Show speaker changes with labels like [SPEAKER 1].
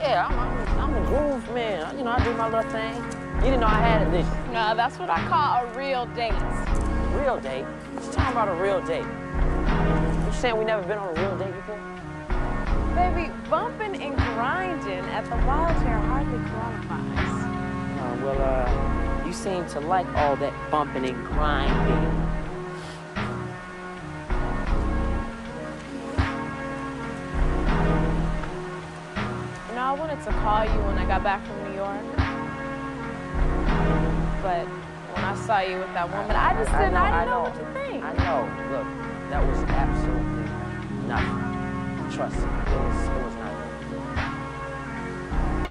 [SPEAKER 1] Yeah, I'm, I'm, I'm a groove man. You know, I do my little thing. You didn't know I had it, did you?
[SPEAKER 2] No, that's what I call a real date.
[SPEAKER 1] Real date? What you talking about a real date? You saying we never been on a real date before?
[SPEAKER 2] Baby, bumping and grinding at the wild hair hardly qualifies.
[SPEAKER 1] Uh, well, uh, you seem to like all that bumping and grinding.
[SPEAKER 2] Wanted to call you when I got back from New York. But when I saw you with that woman, I just didn't, I, didn't know, what to think.
[SPEAKER 1] I know. Look, that was absolutely nothing. Trust me, it was, it was